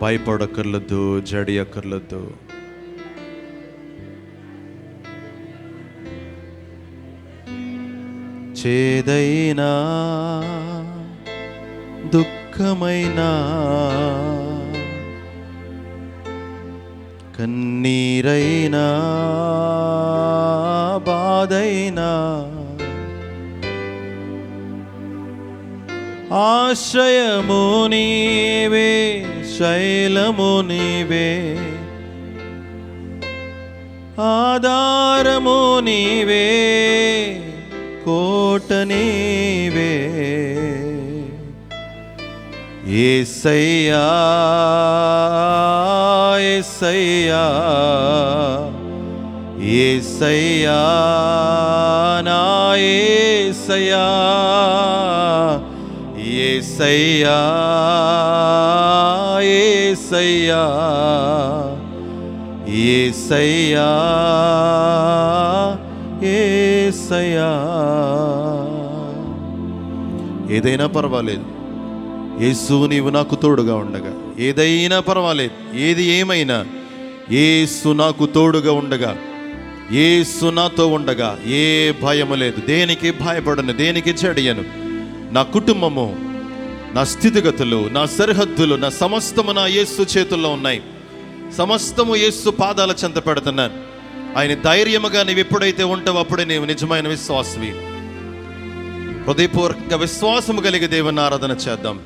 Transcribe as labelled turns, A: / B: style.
A: భయపడక్కర్లొద్దు జడి అక్కర్లద్దు చేదైనా దుఃఖమైనా కన్నీరైనా బాధైనా ఆశ్రయము నీవే శైలము నీవే ఆధారము నీవే కోట నీవే ఏసయ్యా ఏసయ్యా ఏసయ్యా నా ఏసయ్యా ఏసయ్యా ఏసయ్యా ఏసయ్యా ఏసయ్యా. ఏదైనా పర్వాలేదు. యేసు నీవు నాకు తోడుగా ఉండగా. ఏదైనా పర్వాలేదు. ఏది ఏమైనా ఏసు నాకు తోడుగా ఉండగా. ఏసు నాతో ఉండగా. ఏ భయము లేదు. దేనికి భయపడను? దేనికి చెడియను? నా కుటుంబము నా స్థితిగతులు నా సరిహద్దులు నా సమస్తము నా యేసు చేతుల్లో ఉన్నాయి. సమస్తము యేసు పాదాల చెంత పెడుతున్నాను. ఆయన ధైర్యముగా నీవు ఎప్పుడైతే ఉంటావో అప్పుడే నీవు నిజమైన విశ్వాసవి. హృదయపూర్వక విశ్వాసము కలిగి దేవుని ఆరాధన చేద్దాం.